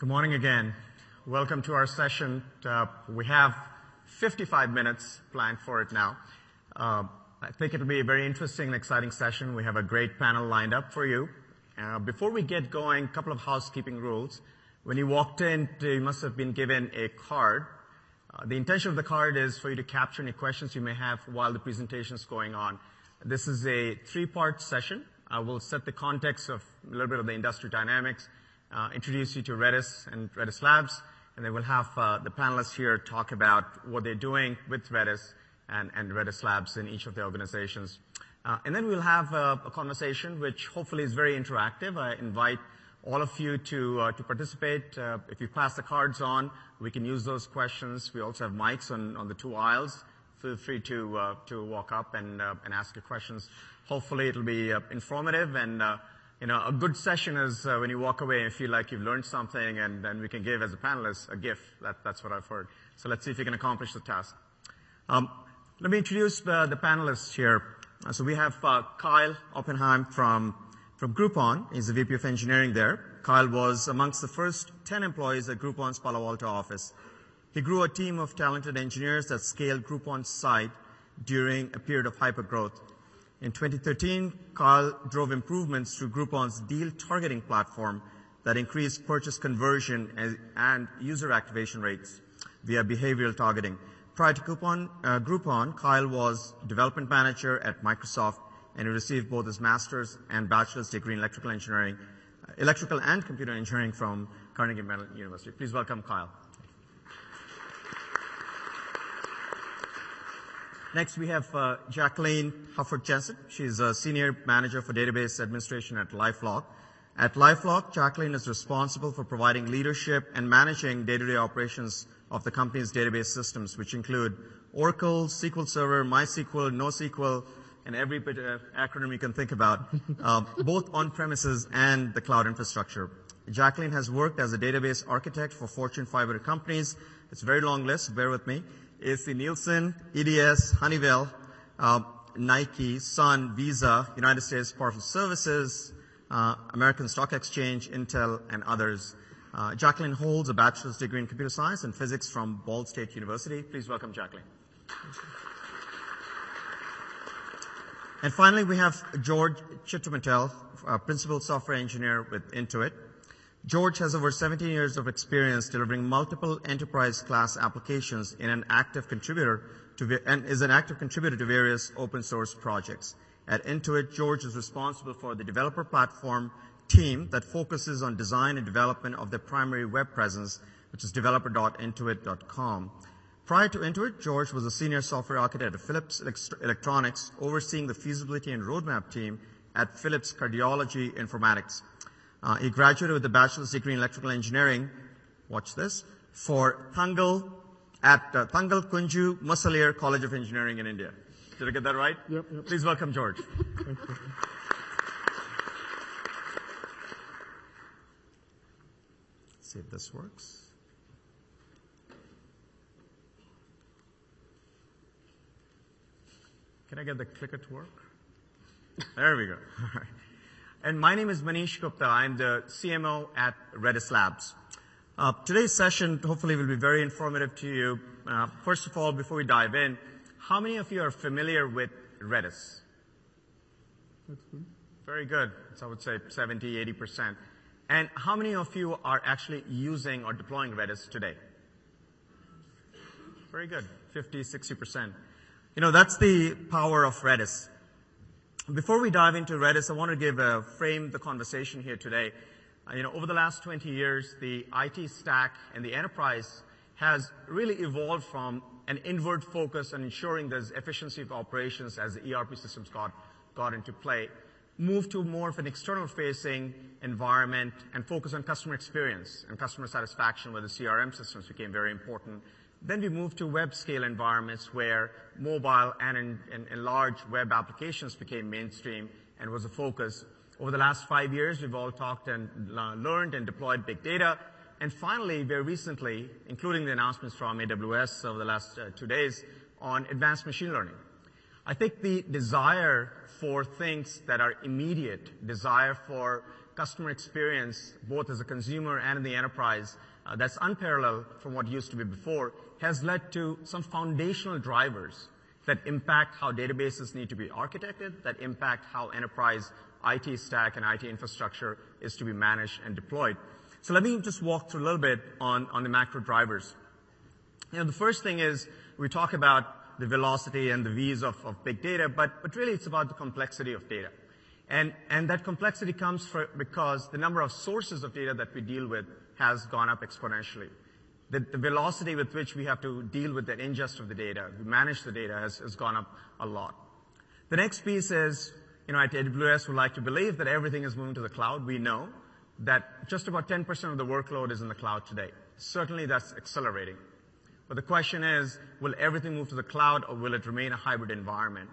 Good morning again. Welcome to our session. Uh, we have 55 minutes planned for it now. Uh, I think it'll be a very interesting and exciting session. We have a great panel lined up for you. Uh, before we get going, a couple of housekeeping rules. When you walked in, you must have been given a card. The intention of the card is for you to capture any questions you may have while the presentation is going on. This is a three-part session. I will set the context of a little bit of the industry dynamics, Uh, introduce you to Redis and Redis Labs, and then we'll have uh, the panelists here talk about what they're doing with Redis and Redis Labs in each of the organizations. Uh and then we'll have a conversation which hopefully is very interactive. I invite all of you to uh, to participate. If you pass the cards on, we can use those questions. We also have mics on the two aisles. Feel free to to walk up and and ask your questions. Hopefully, it'll be informative and, you know, a good session is uh, when you walk away and feel like you've learned something and then we can give as a panelist a gift. That's what I've heard. So let's see if we can accomplish the task. Um, let me introduce the panelists here. Uh, so we have uh, Kyle Oppenheim from Groupon. He's the VP of Engineering there. Kyle was amongst the first 10 employees at Groupon's Palo Alto office. He grew a team of talented engineers that scaled Groupon's site during a period of hypergrowth. In 2013, Kyle drove improvements to Groupon's deal targeting platform that increased purchase conversion and user activation rates via behavioral targeting. Prior to uh, Groupon, Kyle was development manager at Microsoft, and he received both his master's and bachelor's degree in electrical engineering, electrical and computer engineering from Carnegie Mellon University. Please welcome Kyle. Next, we have uh, Jacqueline Hufford Jensen. She's a Senior Manager for Database Administration at LifeLock. At LifeLock, Jacqueline is responsible for providing leadership and managing day-to-day operations of the company's database systems, which include Oracle, SQL Server, MySQL, NoSQL, and every bit of acronym you can think about, um, both on-premises and the cloud infrastructure. Jacqueline has worked as a database architect for Fortune 500 companies. It's a very long list, bear with me. ACNielsen, EDS, Honeywell, uh, Nike, Sun, Visa, United States Postal Service, uh, American Stock Exchange, Intel, and others. Uh, Jacqueline holds a bachelor's degree in computer science and physics from Ball State University. Please welcome Jacqueline. And finally, we have George Chitromantel, Principal Software Engineer with Intuit. George has over 17 years of experience delivering multiple enterprise-class applications and is an active contributor to various open source projects. At Intuit, George is responsible for the developer platform team that focuses on design and development of their primary web presence, which is developer.intuit.com. Prior to Intuit, George was a senior software architect at Philips Electronics, overseeing the feasibility and roadmap team at Philips Cardiology Informatics. Uh, he graduated with a bachelor's degree in electrical engineering, watch this, for Thangal at uh, Thangal Kunju Musaliar College of Engineering in India. Did I get that right? Yep. Yep. Please welcome George. See if this works. Can I get the clicker to work? There we go. All right. And my name is Manish Gupta. I'm the CMO at Redis Labs. Uh, today's session hopefully will be very informative to you. Uh, first of all, before we dive in, how many of you are familiar with Redis? Good. Very good. I would say 70%, 80%. And how many of you are actually using or deploying Redis today? Very good. 50%, 60%. You know, that's the power of Redis. Before we dive into Redis, I wanna give a frame the conversation here today. Uh, you know, over the last 20 years, the IT stack and the enterprise has really evolved from an inward focus on ensuring there's efficiency of operations as the ERP systems got, got into play, moved to more of an external-facing environment and focus on customer experience and customer satisfaction, where the CRM systems became very important. Then we moved to web scale environments where mobile and large web applications became mainstream and was a focus. Over the last five years, we've all talked and learned and deployed big data. And finally, very recently, including the announcements from AWS over the last two days on advanced machine learning. I think the desire for things that are immediate, desire for customer experience, both as a consumer and in the enterprise, uh, that's unparalleled from what used to be before, has led to some foundational drivers that impact how databases need to be architected, that impact how enterprise IT stack and IT infrastructure is to be managed and deployed. So let me just walk through a little bit on, the macro drivers. You know, the first thing is we talk about the velocity and the V's of, big data, but, but really it's about the complexity of data. And, and that complexity comes because the number of sources of data that we deal with has gone up exponentially. The, velocity with which we have to deal with the ingest of the data, manage the data has, has gone up a lot. The next piece is, you know, at AWS, we like to believe that everything is moving to the cloud. We know that just about 10% of the workload is in the cloud today. Certainly that's accelerating. But the question is, will everything move to the cloud or will it remain a hybrid environment?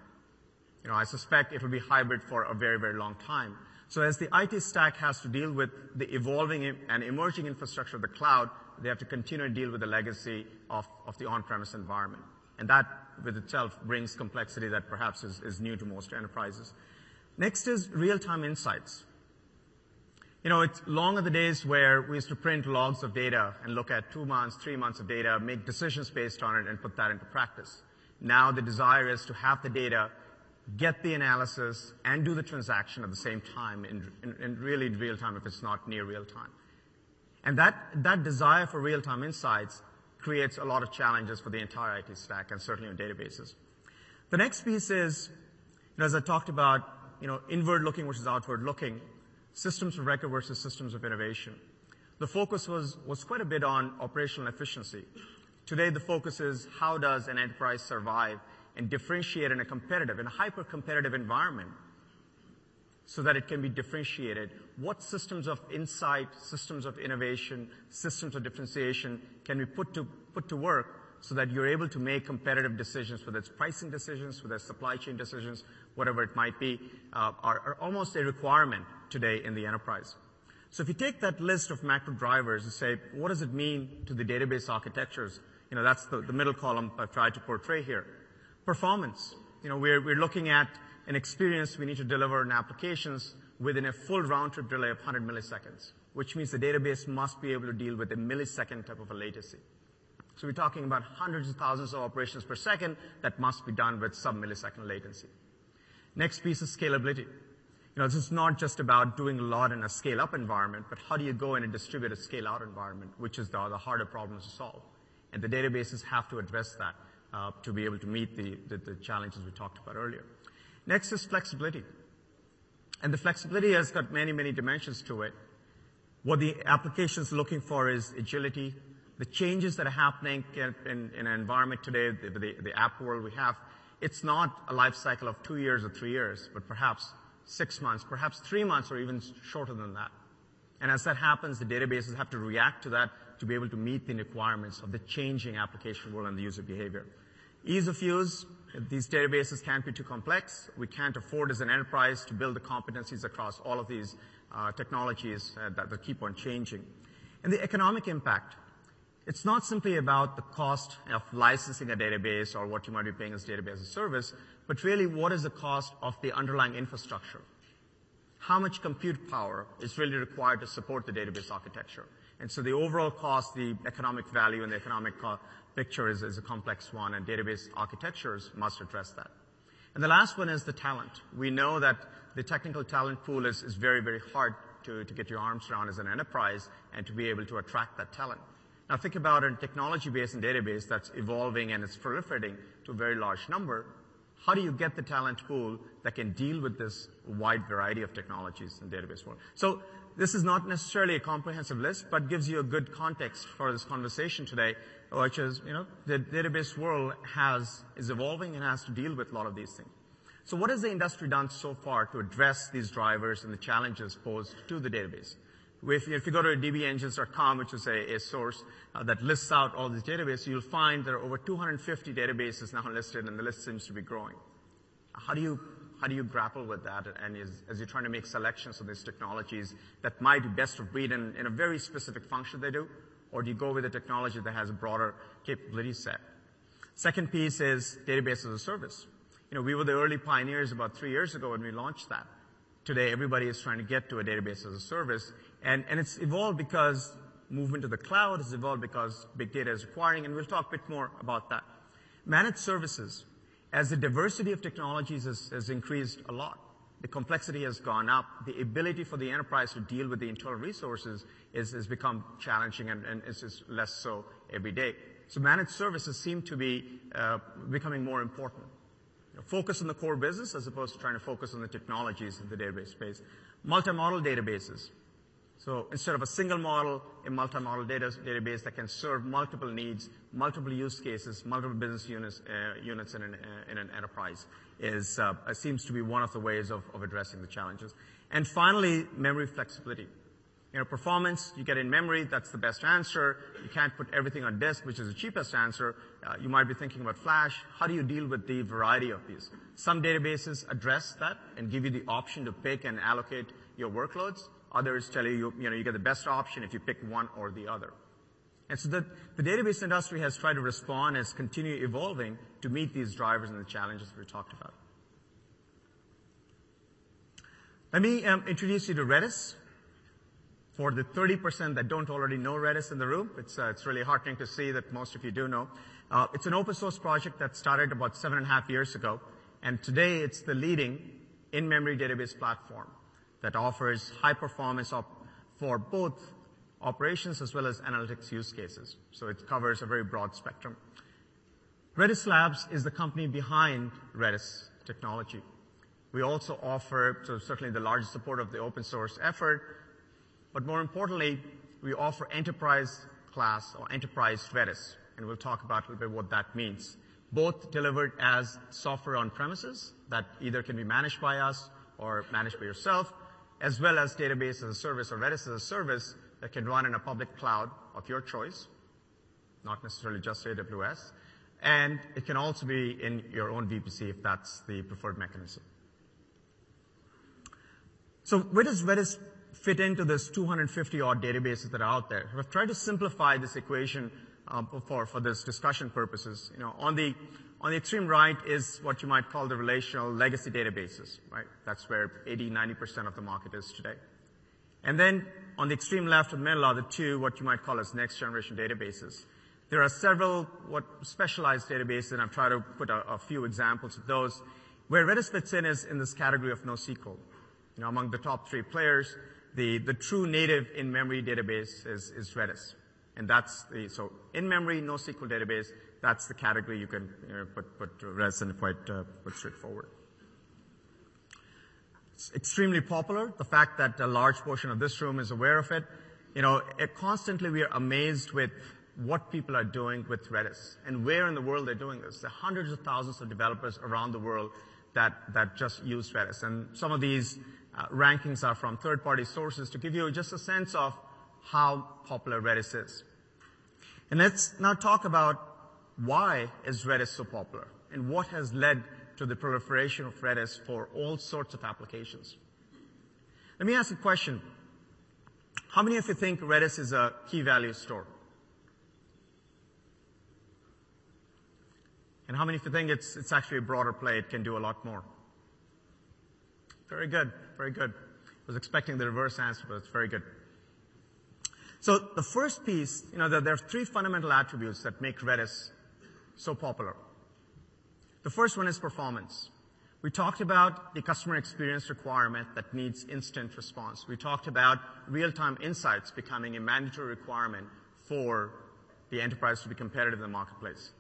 You know, I suspect it will be hybrid for a very, very long time. So as the IT stack has to deal with the evolving and emerging infrastructure of the cloud, they have to continue to deal with the legacy of, of the on-premise environment. And that with itself brings complexity that perhaps is, is new to most enterprises. Next is real-time insights. You know, it's long are the days where we used to print logs of data and look at two months, three months of data, make decisions based on it, and put that into practice. Now the desire is to have the data, get the analysis, and do the transaction at the same time, in, in, in really real time if it's not near real time. And that, that desire for real-time insights creates a lot of challenges for the entire IT stack and certainly on databases. The next piece is, you know, as I talked about, you know, inward looking versus outward looking systems of record versus systems of innovation. The focus was, was quite a bit on operational efficiency. Today, the focus is how does an enterprise survive and differentiate in a competitive, in a hyper-competitive environment so that it can be differentiated. What systems of insight, systems of innovation, systems of differentiation can we put to, put to work so that you're able to make competitive decisions, whether it's pricing decisions, whether it's supply chain decisions, whatever it might be, uh, are, are almost a requirement today in the enterprise. So if you take that list of macro drivers and say, what does it mean to the database architectures? You know, that's the, the middle column I've tried to portray here. Performance. You know, we're, we're looking at an experience we need to deliver in applications within a full round trip delay of 100 milliseconds, which means the database must be able to deal with a millisecond type of a latency. So we're talking about hundreds of thousands of operations per second that must be done with sub-millisecond latency. Next piece is scalability. You know, this is not just about doing a lot in a scale-up environment, but how do you go in a distributed scale-out environment, which is the, harder problems to solve. And the databases have to address that uh, to be able to meet the challenges we talked about earlier. Next is flexibility. And the flexibility has got many, many dimensions to it. What the application is looking for is agility, the changes that are happening in, in, in an environment today, the, the, the, app world we have, it's not a life cycle of two years or three years, but perhaps six months, perhaps three months or even shorter than that. And as that happens, the databases have to react to that to be able to meet the requirements of the changing application world and the user behavior. Ease of use, these databases can't be too complex. We can't afford as an enterprise to build the competencies across all of these uh, technologies uh, that, keep on changing. And the economic impact, it's not simply about the cost of licensing a database or what you might be paying as database as a service, but really what is the cost of the underlying infrastructure? How much compute power is really required to support the database architecture? And so the overall cost, the economic value, and the economic picture is, is a complex one, and database architectures must address that. And the last one is the talent. We know that the technical talent pool is, is very, very hard to, to get your arms around as an enterprise and to be able to attract that talent. Now think about a technology-based and database that's evolving and it's proliferating to a very large number. How do you get the talent pool that can deal with this wide variety of technologies in database world? So this is not necessarily a comprehensive list, but gives you a good context for this conversation today, which is, you know, the database world has, is evolving and has to deal with a lot of these things. So what has the industry done so far to address these drivers and the challenges posed to the database? If, you go to dbengines.com, which is a, a source uh, that lists out all these databases, you'll find there are over 250 databases now listed, and the list seems to be growing. How do you how do you grapple with that? And as, as you're trying to make selections of these technologies that might be best of breed in, in a very specific function they do, or do you go with a technology that has a broader capability set? Second piece is database as a service. You know, we were the early pioneers about three years ago when we launched that. today everybody is trying to get to a database as a service. And, and it's evolved because movement to the cloud has evolved because big data is requiring, and we'll talk a bit more about that. Managed services, as the diversity of technologies has, has increased a lot, the complexity has gone up, the ability for the enterprise to deal with the internal resources is, has become challenging and, and is just less so every day. So managed services seem to be uh, becoming more important. You know, focus on the core business as opposed to trying to focus on the technologies in the database space. Multi-model databases. So instead of a single model, a multi-model data, database that can serve multiple needs, multiple use cases, multiple business units, uh, units in an, uh, in an enterprise is, uh, seems to be one of the ways of, of addressing the challenges. And finally, memory flexibility. You know, performance, you get in memory, that's the best answer. You can't put everything on disk, which is the cheapest answer. Uh, you might be thinking about flash. How do you deal with the variety of these? Some databases address that and give you the option to pick and allocate your workloads. Others tell you, you know, you get the best option if you pick one or the other. And so the, the database industry has tried to respond and has continued evolving to meet these drivers and the challenges we talked about. Let me um, introduce you to Redis. For the 30% that don't already know Redis in the room, it's, uh, it's really heartening to see that most of you do know. Uh, it's an open source project that started about seven and a half years ago, and today it's the leading in-memory database platform that offers high performance for both operations as well as analytics use cases. So it covers a very broad spectrum. Redis Labs is the company behind Redis technology. We also offer, so certainly the largest support of the open source effort, but more importantly, we offer enterprise class or enterprise Redis, and we'll talk about a little bit what that means. Both delivered as software on premises that either can be managed by us or managed by yourself, as well as database as a service or Redis as a service that can run in a public cloud of your choice, not necessarily just AWS. And it can also be in your own VPC if that's the preferred mechanism. So where does Redis fit into this 250 odd databases that are out there? I've tried to simplify this equation um, for, for this discussion purposes. You know, on the on the extreme right is what you might call the relational legacy databases, right? That's where 80, 90% of the market is today. And then on the extreme left and middle are the two, what you might call as next generation databases. There are several what specialized databases, and I've tried to put a, a few examples of those. Where Redis fits in is in this category of NoSQL. You know, among the top three players, the, the true native in-memory database is, is Redis. And that's the, so in-memory NoSQL database, that's the category you can you know, put, put Redis in quite, uh, straightforward. It's extremely popular. The fact that a large portion of this room is aware of it. You know, it constantly we are amazed with what people are doing with Redis and where in the world they're doing this. There are hundreds of thousands of developers around the world that, that just use Redis. And some of these uh, rankings are from third-party sources to give you just a sense of how popular Redis is. And let's now talk about why is Redis so popular and what has led to the proliferation of Redis for all sorts of applications. Let me ask a question. How many of you think Redis is a key value store? And how many of you think it's, it's actually a broader play, it can do a lot more? Very good, very good. I was expecting the reverse answer, but it's very good. So the first piece, you know, there are three fundamental attributes that make Redis so popular. The first one is performance. We talked about the customer experience requirement that needs instant response. We talked about real-time insights becoming a mandatory requirement for the enterprise to be competitive in the marketplace.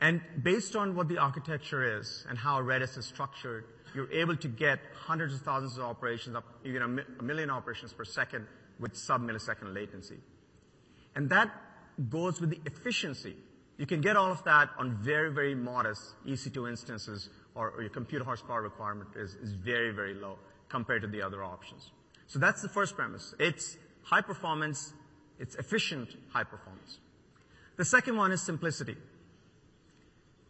And based on what the architecture is and how Redis is structured, you're able to get hundreds of thousands of operations, up a, mi- a million operations per second with sub-millisecond latency. And that goes with the efficiency you can get all of that on very, very modest EC2 instances or, or your compute horsepower requirement is, is very, very low compared to the other options. So that's the first premise. It's high performance, it's efficient high performance. The second one is simplicity.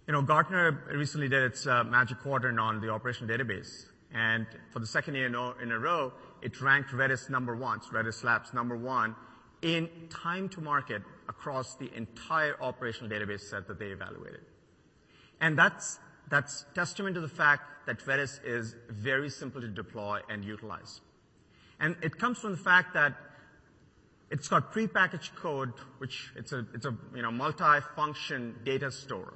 You know, Gartner recently did its uh, magic quadrant on the operational database. And for the second year in a row, it ranked Redis number one, Redis Labs number one in time to market across the entire operational database set that they evaluated. And that's That's testament to the fact that Redis is very simple to deploy and utilize. And it comes from the fact that it's got prepackaged code, which it's a, it's a, you know, multi-function data store.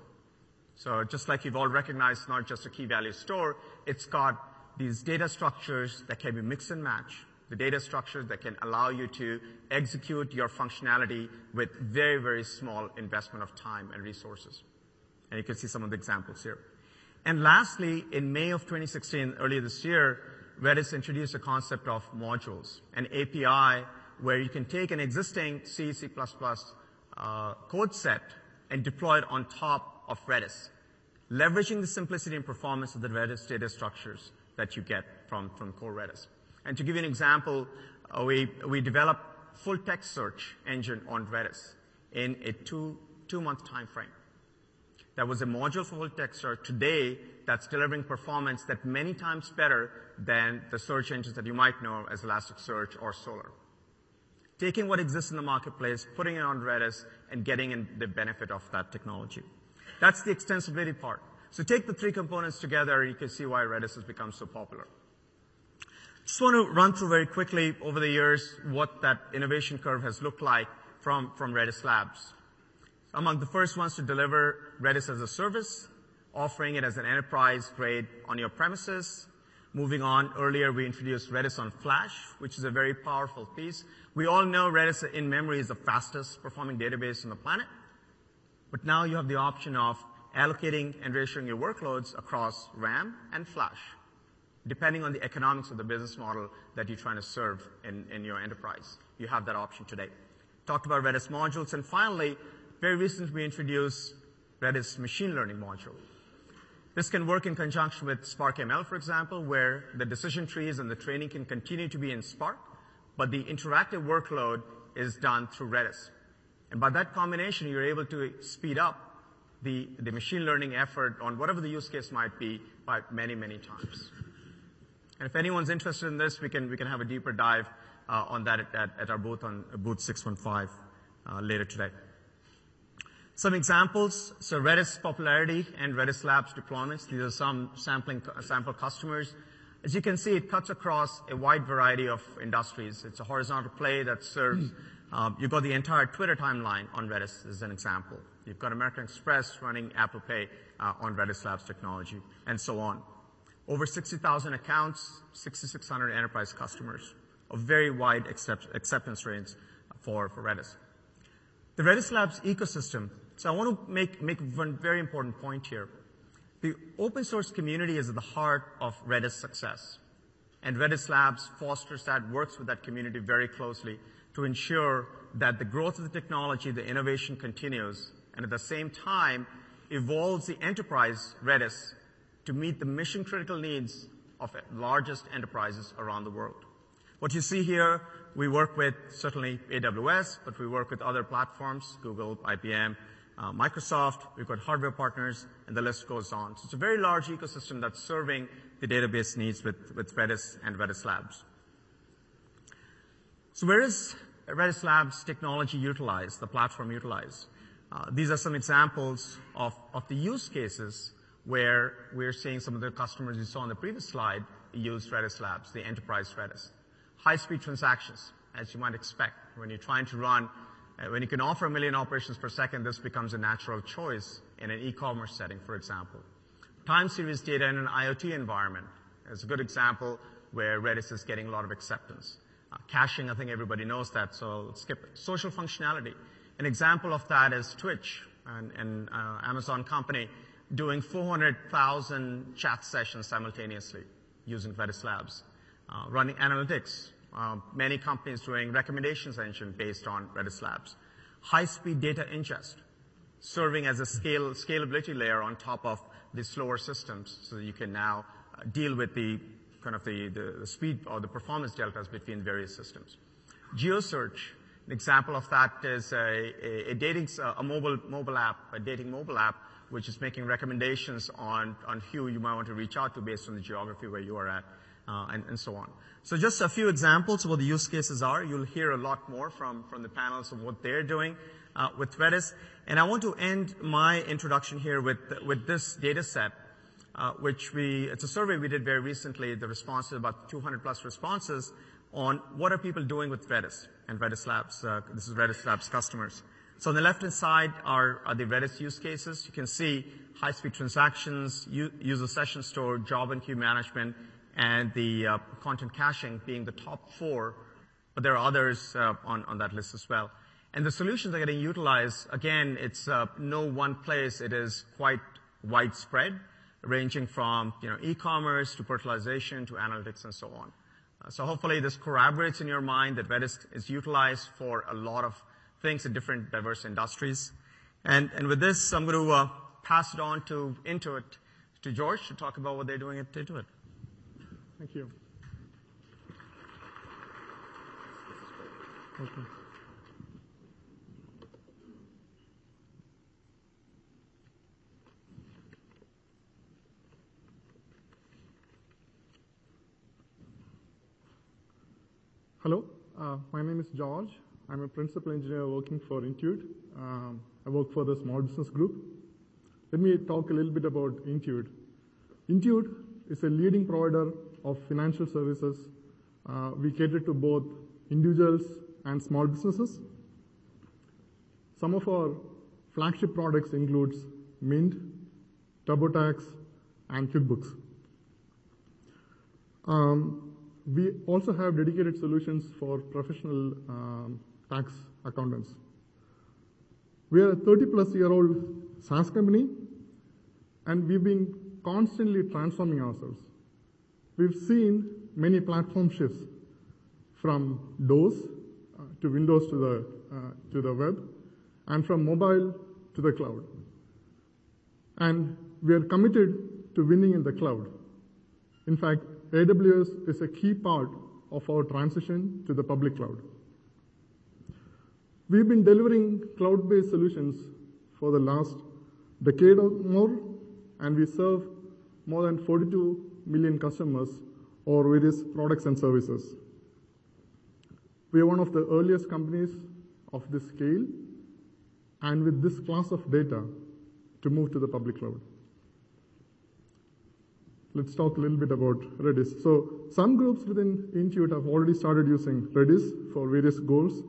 So just like you've all recognized, not just a key value store, it's got these data structures that can be mix and match, the data structures that can allow you to execute your functionality with very, very small investment of time and resources. And you can see some of the examples here. And lastly, in May of 2016, earlier this year, Redis introduced a concept of modules, an API where you can take an existing C, C++ uh, code set and deploy it on top of Redis, leveraging the simplicity and performance of the Redis data structures that you get from, from core Redis. And to give you an example, uh, we, we developed full text search engine on Redis in a two, two month time frame. That was a module for full text search. Today, that's delivering performance that many times better than the search engines that you might know as Elasticsearch or Solr. Taking what exists in the marketplace, putting it on Redis, and getting in the benefit of that technology. That's the extensibility part. So take the three components together, you can see why Redis has become so popular. Just want to run through very quickly over the years what that innovation curve has looked like from, from Redis Labs. Among the first ones to deliver Redis as a service, offering it as an enterprise grade on your premises. Moving on, earlier we introduced Redis on Flash, which is a very powerful piece. We all know Redis in memory is the fastest performing database on the planet. But now you have the option of allocating and ratioing your workloads across RAM and Flash, depending on the economics of the business model that you're trying to serve in, in your enterprise. You have that option today. Talked about Redis modules, and finally, very recently we introduced Redis machine learning module. This can work in conjunction with Spark ML, for example, where the decision trees and the training can continue to be in Spark, but the interactive workload is done through Redis. And by that combination, you're able to speed up the, the machine learning effort on whatever the use case might be by many, many times. And if anyone's interested in this, we can, we can have a deeper dive uh, on that at, at, at, our booth on booth 615 uh, later today. Some examples, so Redis popularity and Redis Labs deployments. These are some sampling, sample customers. As you can see, it cuts across a wide variety of industries. It's a horizontal play that serves um, you've got the entire Twitter timeline on Redis as an example. You've got American Express running Apple Pay uh, on Redis Labs technology, and so on. Over 60,000 accounts, 6,600 enterprise customers, a very wide accept- acceptance range for, for Redis. The Redis Labs ecosystem. So I want to make, make one very important point here. The open source community is at the heart of Redis success. And Redis Labs fosters that, works with that community very closely to ensure that the growth of the technology, the innovation continues, and at the same time evolves the enterprise Redis to meet the mission critical needs of largest enterprises around the world. What you see here, we work with certainly AWS, but we work with other platforms, Google, IBM, uh, Microsoft, we've got hardware partners, and the list goes on. So it's a very large ecosystem that's serving the database needs with, Redis and Redis Labs. So where is Redis Labs technology utilized, the platform utilized. Uh, these are some examples of the use cases where we're seeing some of the customers you saw on the previous slide use Redis Labs, the enterprise Redis. High-speed transactions, as you might expect. When you're trying to run, uh, when you can offer a million operations per second, this becomes a natural choice in an e-commerce setting, for example. Time series data in an IoT environment is a good example where Redis is getting a lot of acceptance. Uh, caching, I think everybody knows that, so let's skip it. Social functionality. An example of that is Twitch, an, an uh, Amazon company doing 400,000 chat sessions simultaneously using Redis Labs. Uh, running analytics. Uh, many companies doing recommendations engine based on Redis Labs. High-speed data ingest, serving as a scale, scalability layer on top of the slower systems, so that you can now uh, deal with the kind of the, speed or the performance deltas between various systems. GeoSearch, an example of that is a, dating, a mobile, mobile app, a dating mobile app, which is making recommendations on, on who you might want to reach out to based on the geography where you are at, uh, and, and so on. So just a few examples of what the use cases are. You'll hear a lot more from, from the panels of what they're doing uh, with Redis. And I want to end my introduction here with, with this data set which we, it's a survey we did very recently. The response is about 200+ responses on what are people doing with Redis and Redis Labs. This is Redis Labs customers. So on the left-hand side are the Redis use cases. You can see high-speed transactions, user session store, job and queue management, and the uh, content caching being the top four, but there are others uh, on that list as well. And the solutions are getting utilized. Again, it's uh, no one place. It is quite widespread, ranging from, you know, e-commerce to personalization to analytics and so on. So hopefully this corroborates in your mind that Redis is utilized for a lot of things in different diverse industries. And, and with this, I'm gonna uh, pass it on to Intuit, to George, to talk about what they're doing at Intuit. Thank you. Okay. Hello, uh, my name is George. I'm a principal engineer working for Intuit. Um, I work for the small business group. Let me talk a little bit about Intuit. Intuit is a leading provider of financial services. Uh, we cater to both individuals and small businesses. Some of our flagship products includes Mint, TurboTax, and QuickBooks. Um, we also have dedicated solutions for professional um, tax accountants. We are a 30 plus year old SaaS company, and we've been constantly transforming ourselves. We've seen many platform shifts from DOS to Windows to the uh, to the web, and from mobile to the cloud. And we are committed to winning in the cloud. In fact, AWS is a key part of our transition to the public cloud. We've been delivering cloud-based solutions for the last decade or more, and we serve more than 42 million customers over various products and services. We are one of the earliest companies of this scale and with this class of data to move to the public cloud. Let's talk a little bit about Redis. So some groups within Intuit have already started using Redis for various goals.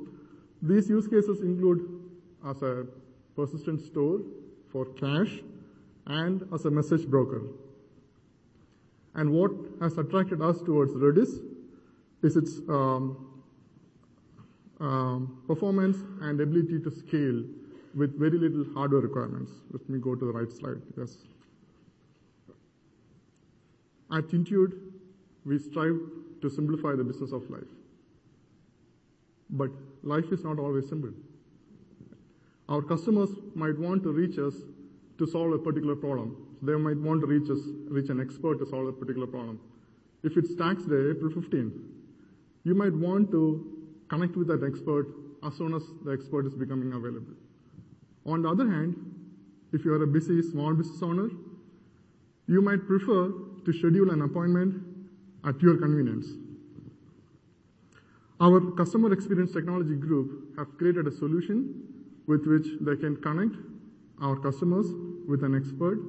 These use cases include as a persistent store for cache and as a message broker. And what has attracted us towards Redis is its um, um, performance and ability to scale with very little hardware requirements. Let me go to the right slide. Yes. At Intuit, we strive to simplify the business of life. Life is not always simple. Our customers might want to reach us to solve a particular problem. They might want to reach us, reach an expert to solve a particular problem. If it's tax day, April 15th, you might want to connect with that expert as soon as the expert is becoming available. On the other hand, if you are a busy small business owner, you might prefer to schedule an appointment at your convenience. Our customer experience technology group have created a solution with which they can connect our customers with an expert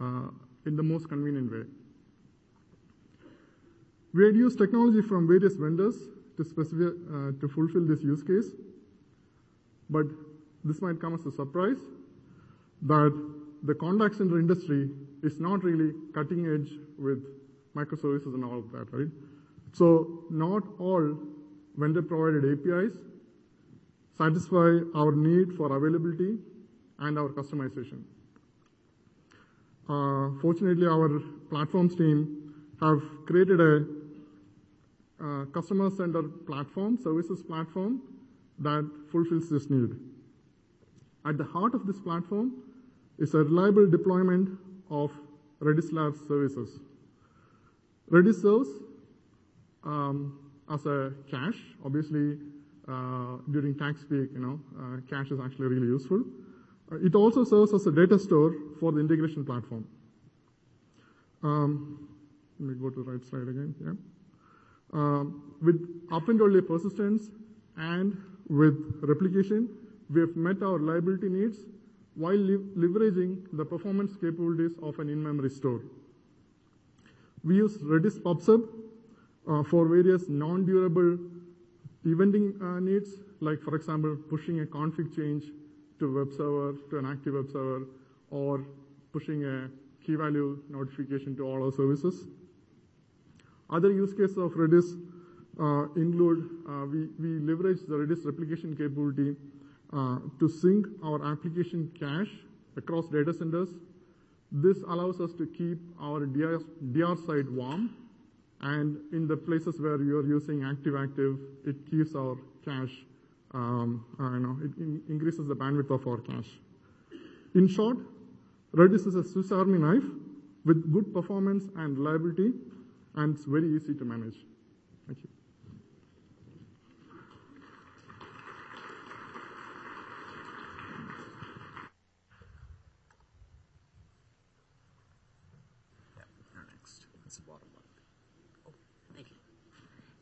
uh, in the most convenient way. We had used technology from various vendors uh, to fulfill this use case, but this might come as a surprise that the contact center industry is not really cutting edge with microservices and all of that, right? Not all vendor-provided APIs satisfy our need for availability and our customization. Uh, fortunately, our platforms team have created a uh, customer-centered platform, services platform that fulfills this need. At the heart of this platform is a reliable deployment of Redis Labs services. Redis serves um, as a cache. Obviously, uh, during tax week, you know, uh, cache is actually really useful. Uh, it also serves as a data store for the integration platform. Um, let me go to the right slide again. Yeah. Um, with append-only persistence and with replication, we have met our reliability needs while leveraging the performance capabilities of an in-memory store. We use Redis PubSub Uh, for various non-durable eventing uh, needs, like for example, pushing a config change to web server, to an active web server, or pushing a key value notification to all our services. Other use cases of Redis uh, include we leverage the Redis replication capability to sync our application cache across data centers. This allows us to keep our DR side warm, and in the places where you're using active-active, it keeps our cache, um, uh, you know, it increases the bandwidth of our cache. In short, Redis is a Swiss Army knife with good performance and reliability, and it's very easy to manage. Thank you. Yeah. You're next. That's the bottom one. Oh, thank you.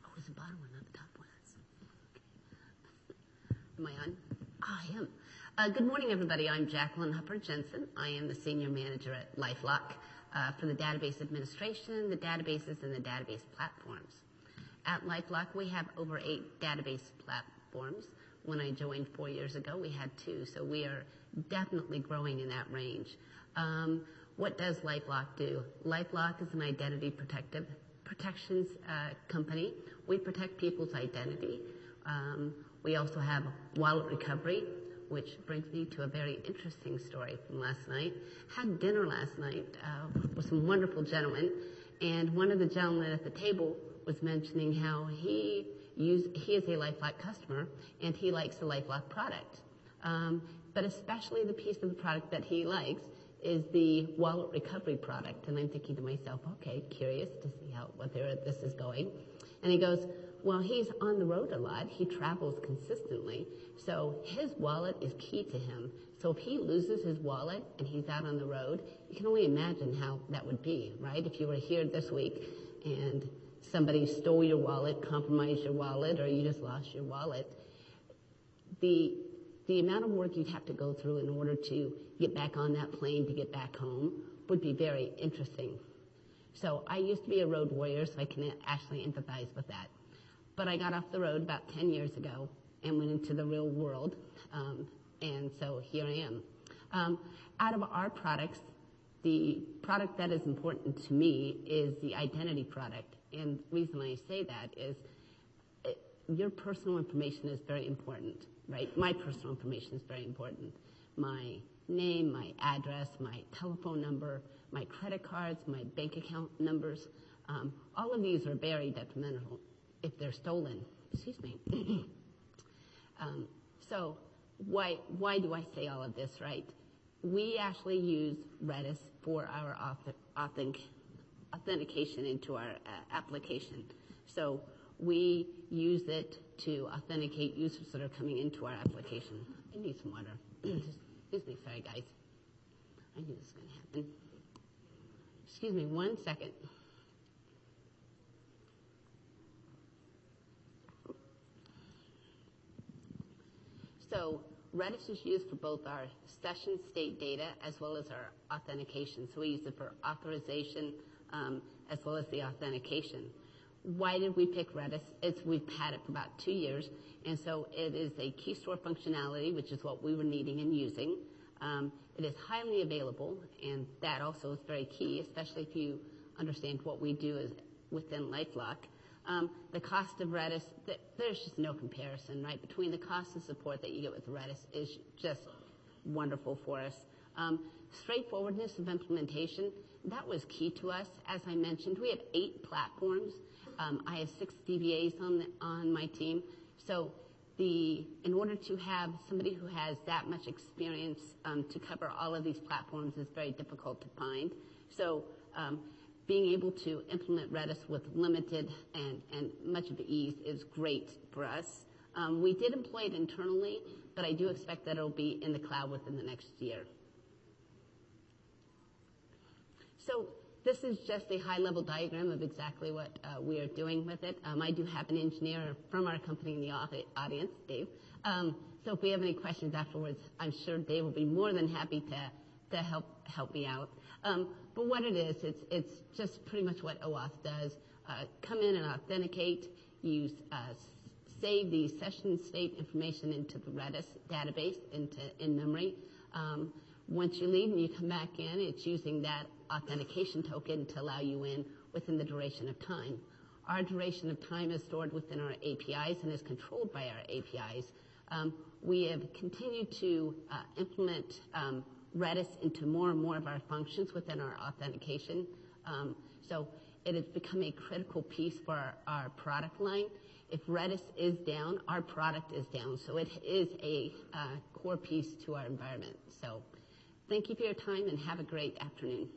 Oh, it's the bottom one, not the top one. Am I on? I am. Good morning, everybody. I'm Jacqueline Huppert Jensen. I am the Senior Manager at LifeLock uh, for the database administration, the databases, and the database platforms. At LifeLock, we have over eight database platforms. When I joined four years ago, we had two, so we are definitely growing in that range. Um, what does LifeLock do? LifeLock is an identity protective protections uh, company. We protect people's identity. Um, we also have wallet recovery, which brings me to a very interesting story from last night. Had dinner last night with some wonderful gentlemen, and one of the gentlemen at the table was mentioning how he use he is a LifeLock customer, and he likes the LifeLock product. Um, but especially the piece of the product that he likes is the wallet recovery product. And I'm thinking to myself, "Okay, curious to see where this is going." And he goes, "Well, he's on the road a lot. He travels consistently, so his wallet is key to him. So if he loses his wallet and he's out on the road, you can only imagine how that would be, right? If you were here this week and somebody stole your wallet, compromised your wallet, or you just lost your wallet, the amount of work you'd have to go through in order to get back on that plane to get back home would be very interesting. So I used to be a road warrior, so I can actually empathize with that. I got off the road about 10 years ago and went into the real world, um, and so here I am. Um, out of our products, the product that is important to me is the identity product. And the reason I say that is, uh, your personal information is very important, right? My personal information is very important. My name, my address, my telephone number, my credit cards, my bank account numbers, um, all of these are very detrimental if they're stolen. Excuse me. Um, so why why do I say all of this, right? We actually use Redis for our authentication into our application. So we use it to authenticate users that are coming into our application. I need some water. Excuse me. Sorry, guys. I knew this was gonna happen. Excuse me one second. Redis is used for both our session state data as well as our authentication. So we use it for authorization um, as well as the authentication. Why did we pick Redis? It's We've had it for about two years, and so it is a key store functionality, which is what we were needing and using. Um, it is highly available, and that also is very key, especially if you understand what we do is within LifeLock. Um, the cost of Redis, there's just no comparison, right? Between the cost and support that you get with Redis is just wonderful for us. Um, straightforwardness of implementation, that was key to us. As I mentioned, we have eight platforms. Um, I have six DBAs on on my team. So the, in order to have somebody who has that much experience to cover all of these platforms is very difficult to find. Being able to implement Redis with limited and and much of the ease is great for us. Um, we did employ it internally, but I do expect that it'll be in the cloud within the next year. So this is just a high-level diagram of exactly what uh, we are doing with it. Um, I do have an engineer from our company in the audience, Dave. Um, so if we have any questions afterwards, I'm sure Dave will be more than happy to, to help, help me out. Um, but what it is, it's, it's just pretty much what OAuth does. Uh, come in and authenticate, use, uh, save the session state information into the Redis database into in memory. Um, once you leave and you come back in, it's using that authentication token to allow you in within the duration of time. Our duration of time is stored within our APIs and is controlled by our APIs. Um, we have continued to uh, implement Redis into more and more of our functions within our authentication. Um, so it has become a critical piece for our, our product line. If Redis is down, our product is down. So it is a uh, core piece to our environment. So thank you for your time and have a great afternoon.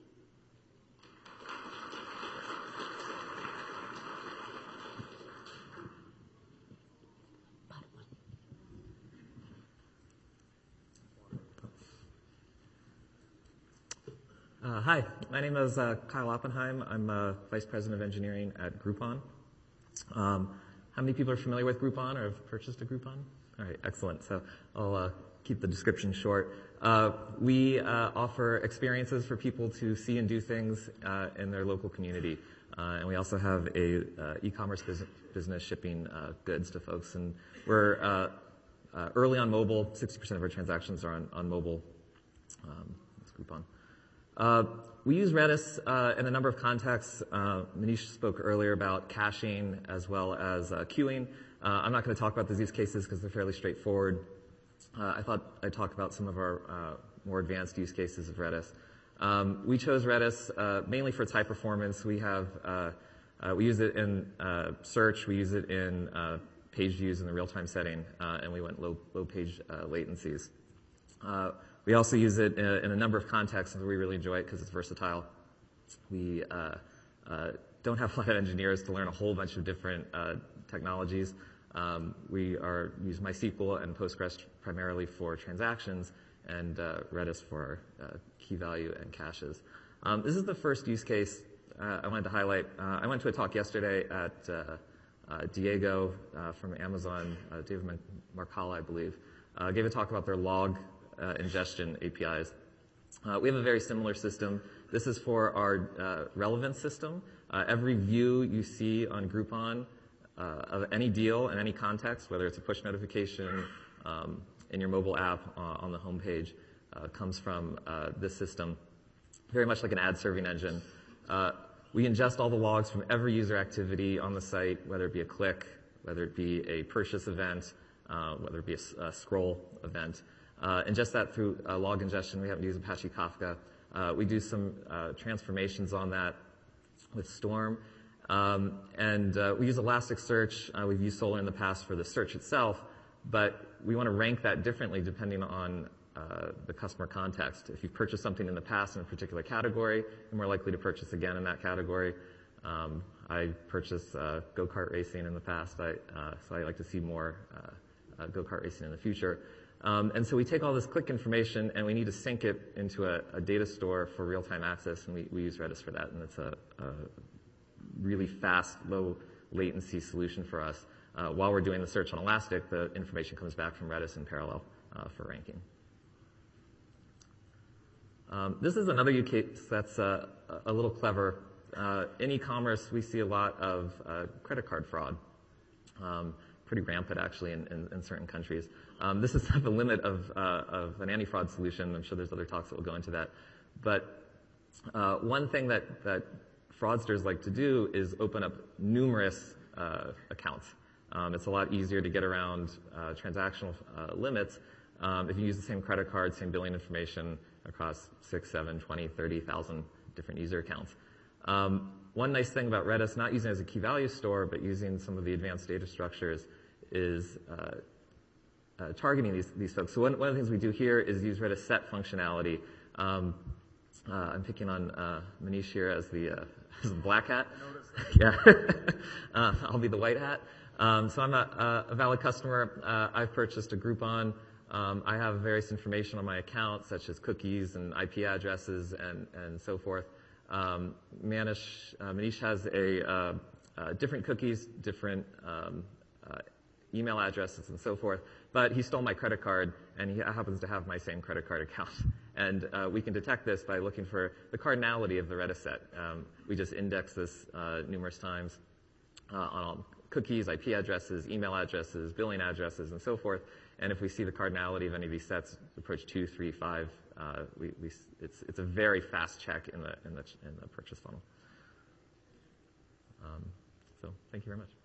Uh, hi, my name is uh, Kyle Oppenheim. I'm uh, Vice President of Engineering at Groupon. Um, how many people are familiar with Groupon or have purchased a Groupon? All right, excellent. So I'll uh, keep the description short. Uh, we uh, offer experiences for people to see and do things in their local community. and we also have a e-commerce business, business shipping goods to folks. And we're early on mobile. 60% of our transactions are on, on mobile. Um, that's Groupon. Uh, we use Redis uh, in a number of contexts. Uh, Manish spoke earlier about caching as well as uh, queuing. Uh, I'm not going to talk about these use cases because they're fairly straightforward. Uh, I thought I'd talk about some of our more advanced use cases of Redis. Um, we chose Redis mainly for its high performance. We have we use it in search. We use it in page views in the real-time setting, and we went low, low page latencies. We also use it in a number of contexts, and we really enjoy it because it's versatile. We uh, uh, don't have a lot of engineers to learn a whole bunch of different uh, technologies. Um, we are use MySQL and Postgres primarily for transactions, and Redis for key value and caches. Um, this is the first use case I wanted to highlight. I went to a talk yesterday at Diego from Amazon, David Marcala, I believe, gave a talk about their log uh, ingestion APIs. Uh, we have a very similar system. This is for our uh, relevance system. Every view you see on Groupon of any deal in any context, whether it's a push notification um, in your mobile app on the homepage, comes from this system, very much like an ad serving engine. We ingest all the logs from every user activity on the site, whether it be a click, whether it be a purchase event, whether it be a scroll event. Uh, ingest that through uh, log ingestion. We happen to use Apache Kafka. Uh, we do some transformations on that with Storm. Um, and we use Elasticsearch. We've used Solr in the past for the search itself, but we want to rank that differently depending on the customer context. If you've purchased something in the past in a particular category, you're more likely to purchase again in that category. Um, I purchased go-kart racing in the past, so I like to see more go-kart racing in the future. Um, and so we take all this click information and we need to sync it into a, a data store for real-time access, and we, we, use Redis for that. And it's a, a really fast, low latency solution for us. Uh, while we're doing the search on Elastic, the information comes back from Redis in parallel uh, for ranking. Um, this is another use case that's uh, a little clever. Uh, in e-commerce, we see a lot of uh, credit card fraud. Um, pretty rampant actually in, in, in certain countries. Um, this is not the limit of, uh, of an anti-fraud solution. I'm sure there's other talks that will go into that. But uh, one thing that, that fraudsters like to do is open up numerous uh, accounts. Um, it's a lot easier to get around uh, transactional uh, limits um, if you use the same credit card, same billing information across 6, 7, 20, 30,000 different user accounts. Um, one nice thing about Redis, not using it as a key value store, but using some of the advanced data structures, is uh, uh, targeting these, these folks. So one, one of the things we do here is use Redis set functionality. Um, uh, I'm picking on uh, Manish here as the, uh, as the black hat. yeah, uh, I'll be the white hat. Um, so I'm a, a valid customer. Uh, I've purchased a Groupon. Um, I have various information on my account, such as cookies and IP addresses and, and so forth. Um, Manish, Manish has a different cookies, different um, email addresses and so forth. But he stole my credit card, and he happens to have my same credit card account. And uh, we can detect this by looking for the cardinality of the Redis set. Um, we just index this uh, numerous times uh, on cookies, IP addresses, email addresses, billing addresses, and so forth. And if we see the cardinality of any of these sets approach two, three, five, uh, we, we, it's, it's a very fast check in the, in the, in the purchase funnel. Um, so thank you very much.